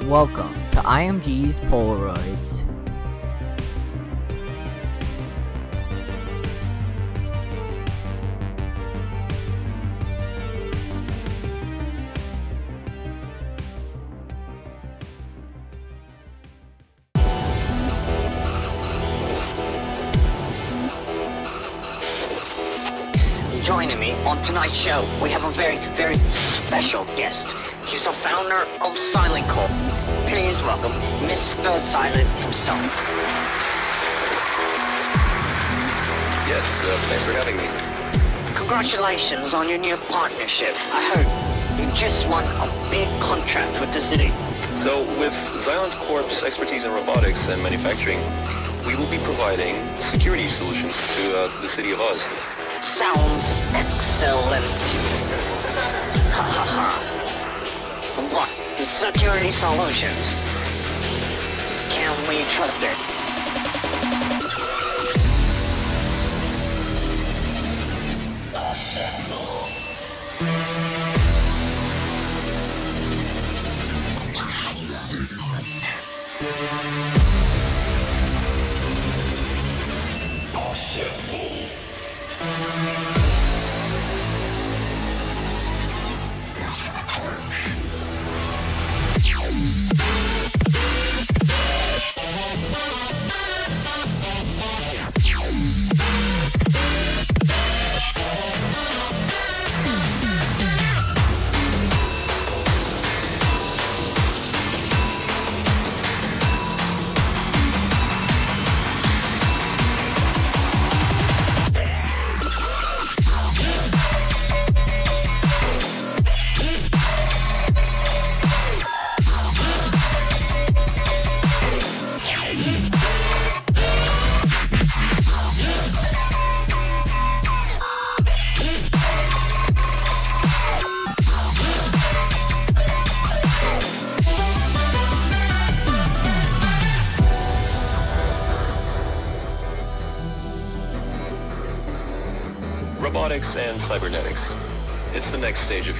Welcome to IMG's Polaroids. Show, we have a very, very special guest. He's the founder of Xilent Corp. Please welcome Mr. Xilent himself. Yes, uh, thanks for having me. Congratulations on your new partnership. I heard you just won a big contract with the city. So, with Xilent Corp's expertise in robotics and manufacturing, we will be providing security solutions to, uh, to the city of Oz. Sounds excellent. Ha ha ha. What? Security solutions. Can we trust it?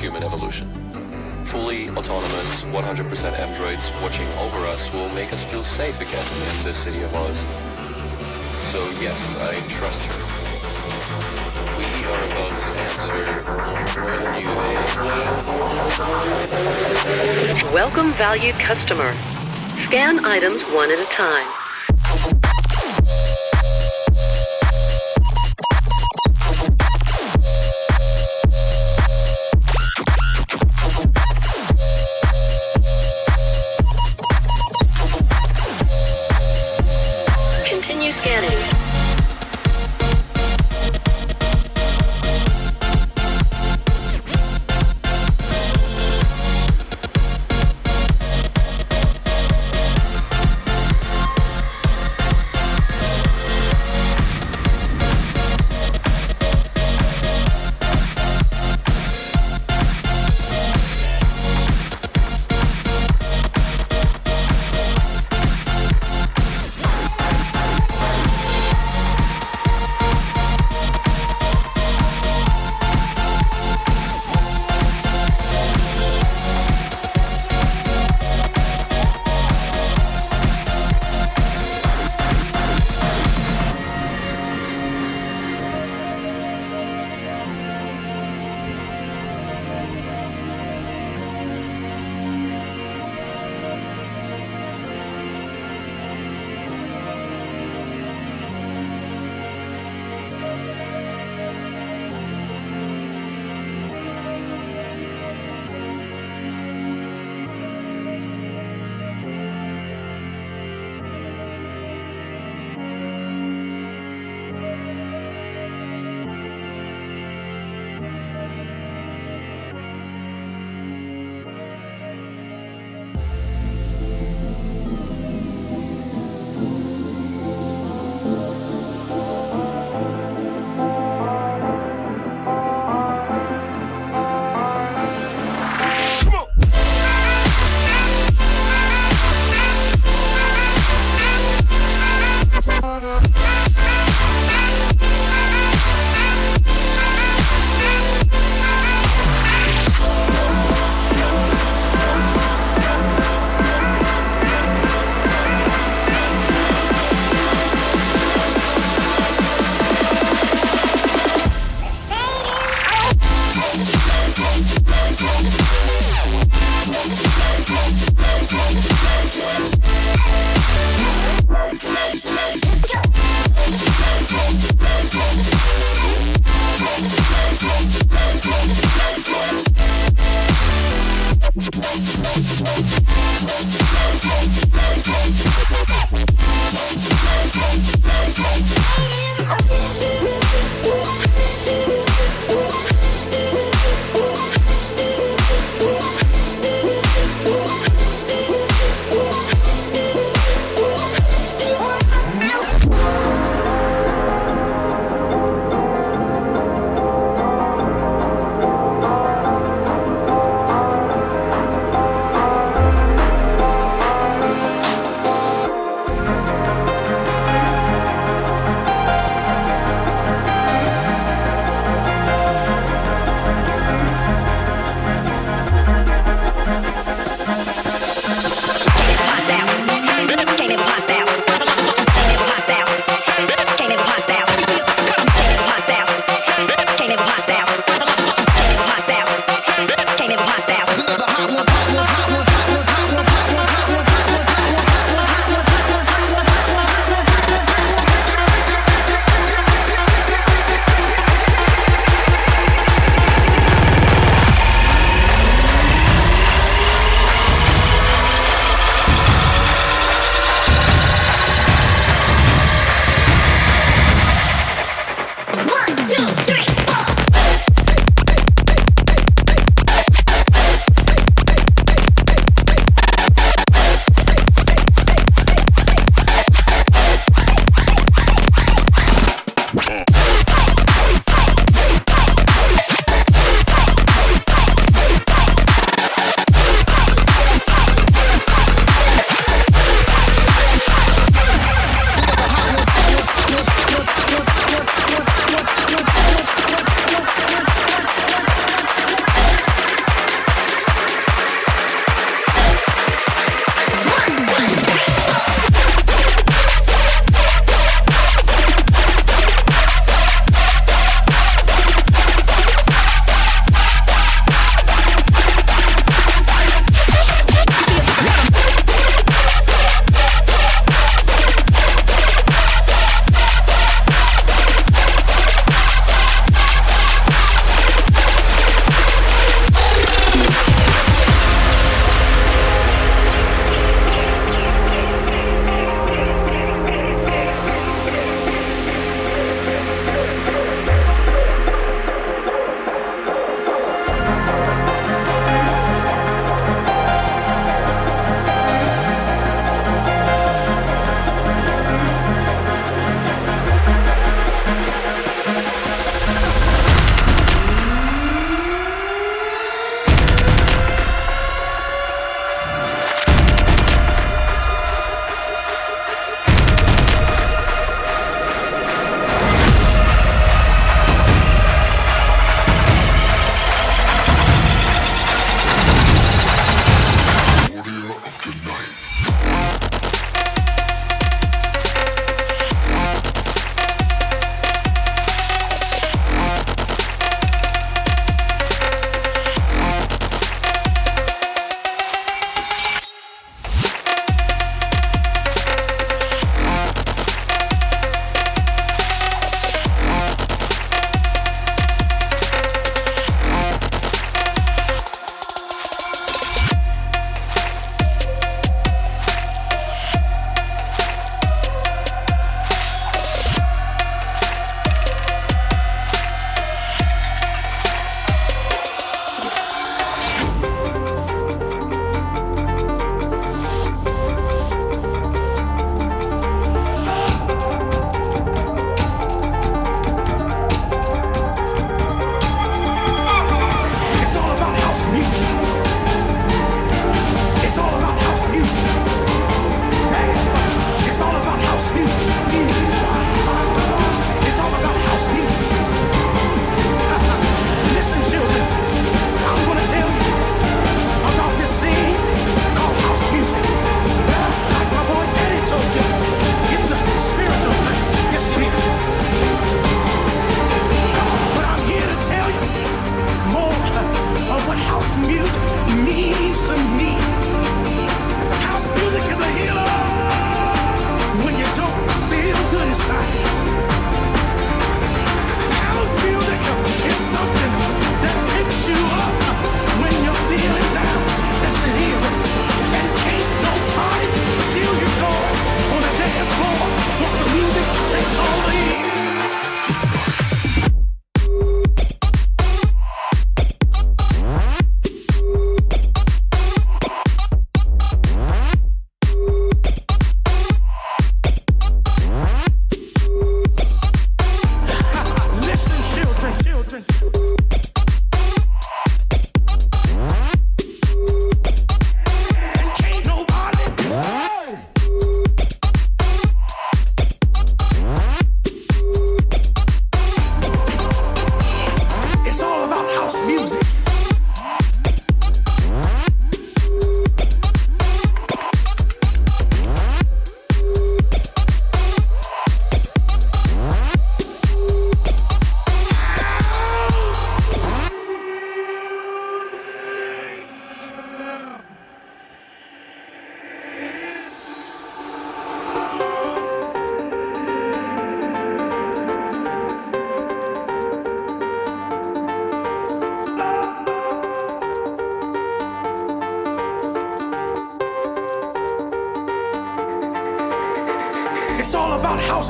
Human evolution. Fully autonomous, 100% androids watching over us will make us feel safe again in this city of Oz. So yes, I trust her. We are about to enter a new age. Welcome, valued customer. Scan items one at a time.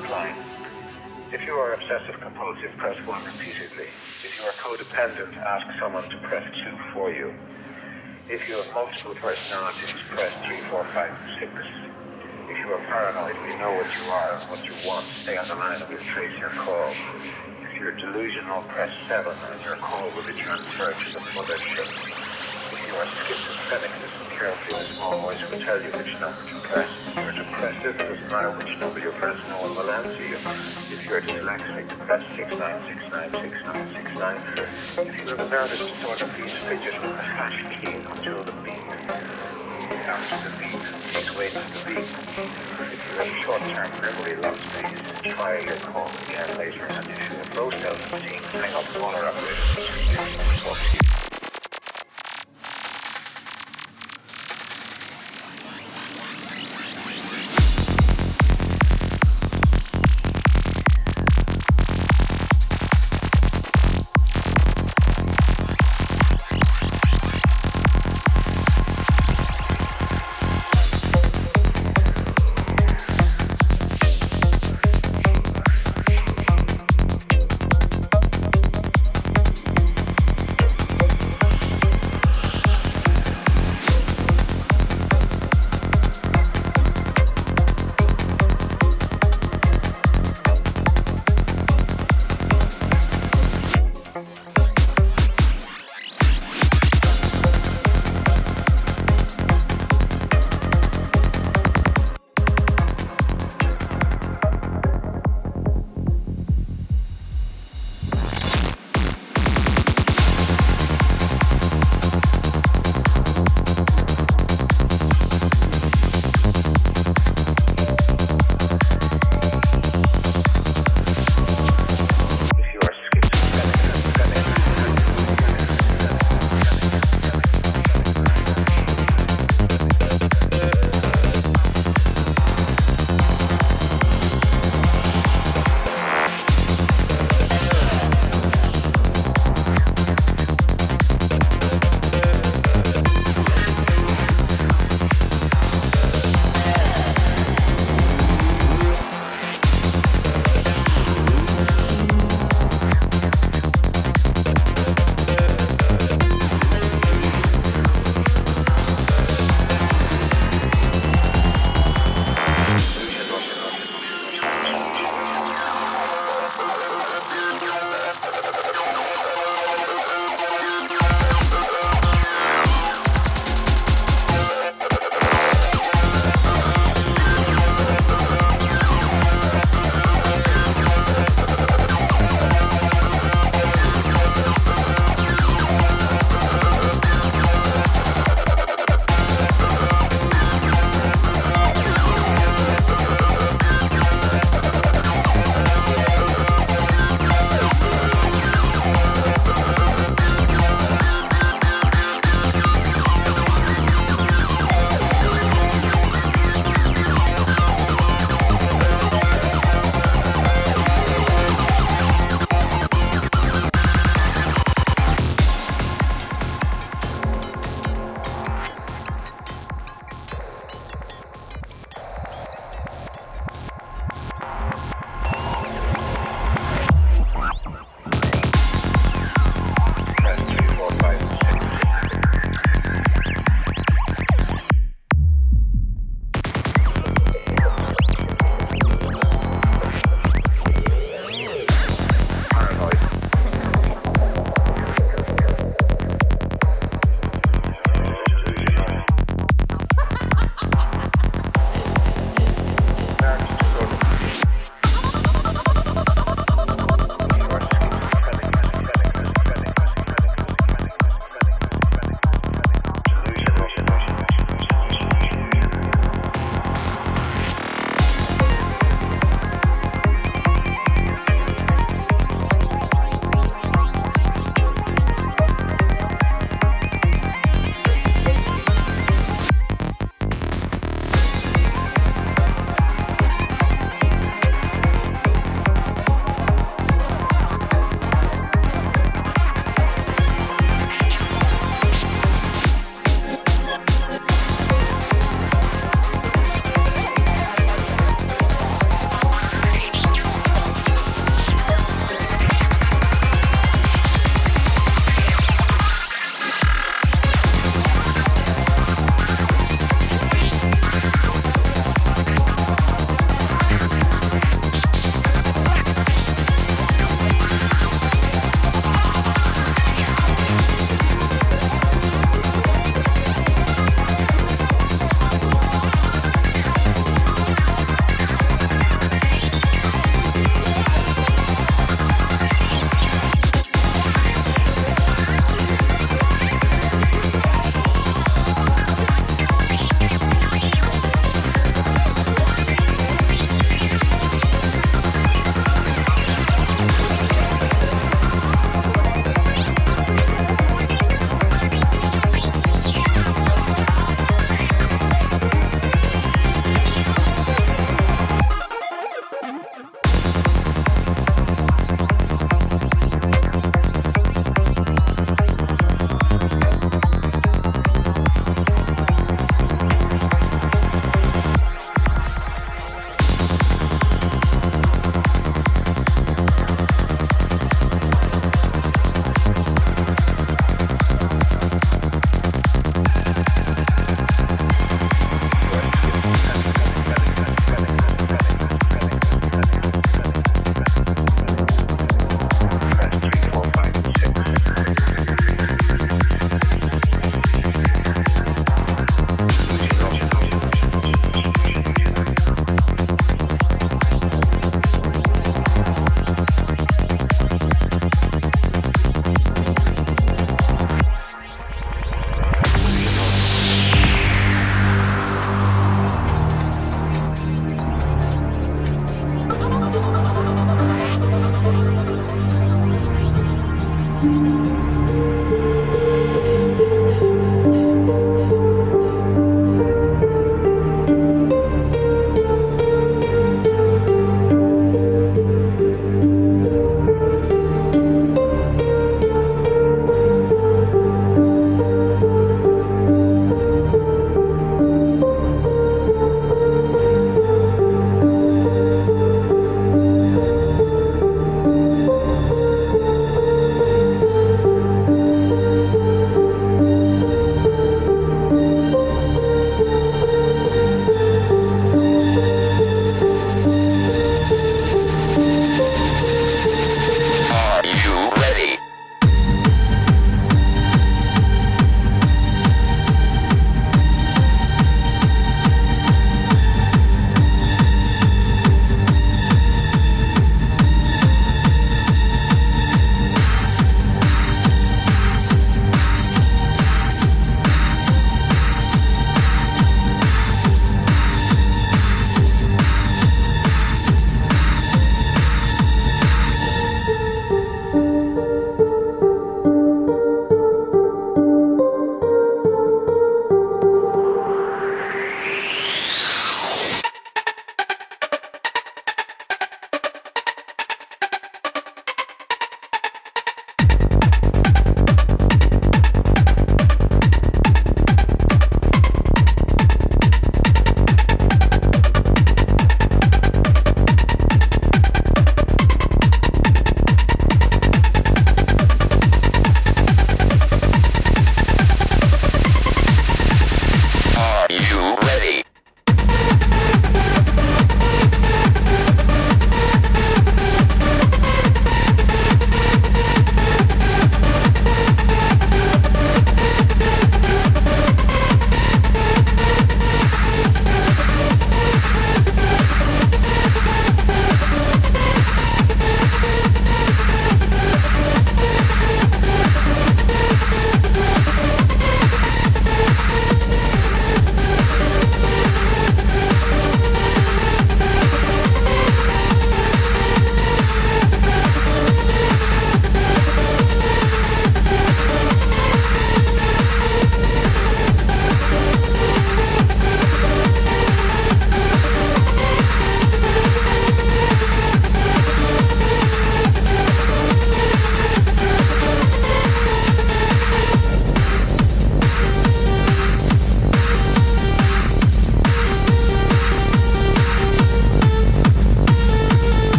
If you are obsessive compulsive, press 1 repeatedly. If you are codependent, ask someone to press 2 for you. If you have multiple personalities, press 3, 4, 5, and 6. If you are paranoid, we know what you are and what you want. Stay on the line and we'll trace your call. If you're delusional, press 7 and your call will be transferred to the mothership. If you are schizophrenic, in a small voice will tell you which number to press. If you're to press it, doesn't matter which number you press, no one will answer you. If you're dyslexic, press 69696969. If you have a nervous disorder, please fidget with the hash key until the beat. After the beat, please wait for the beat. If you have short-term memory loss, please try your call again later. And if you have low self-esteem, hang up the water operator. float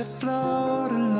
along,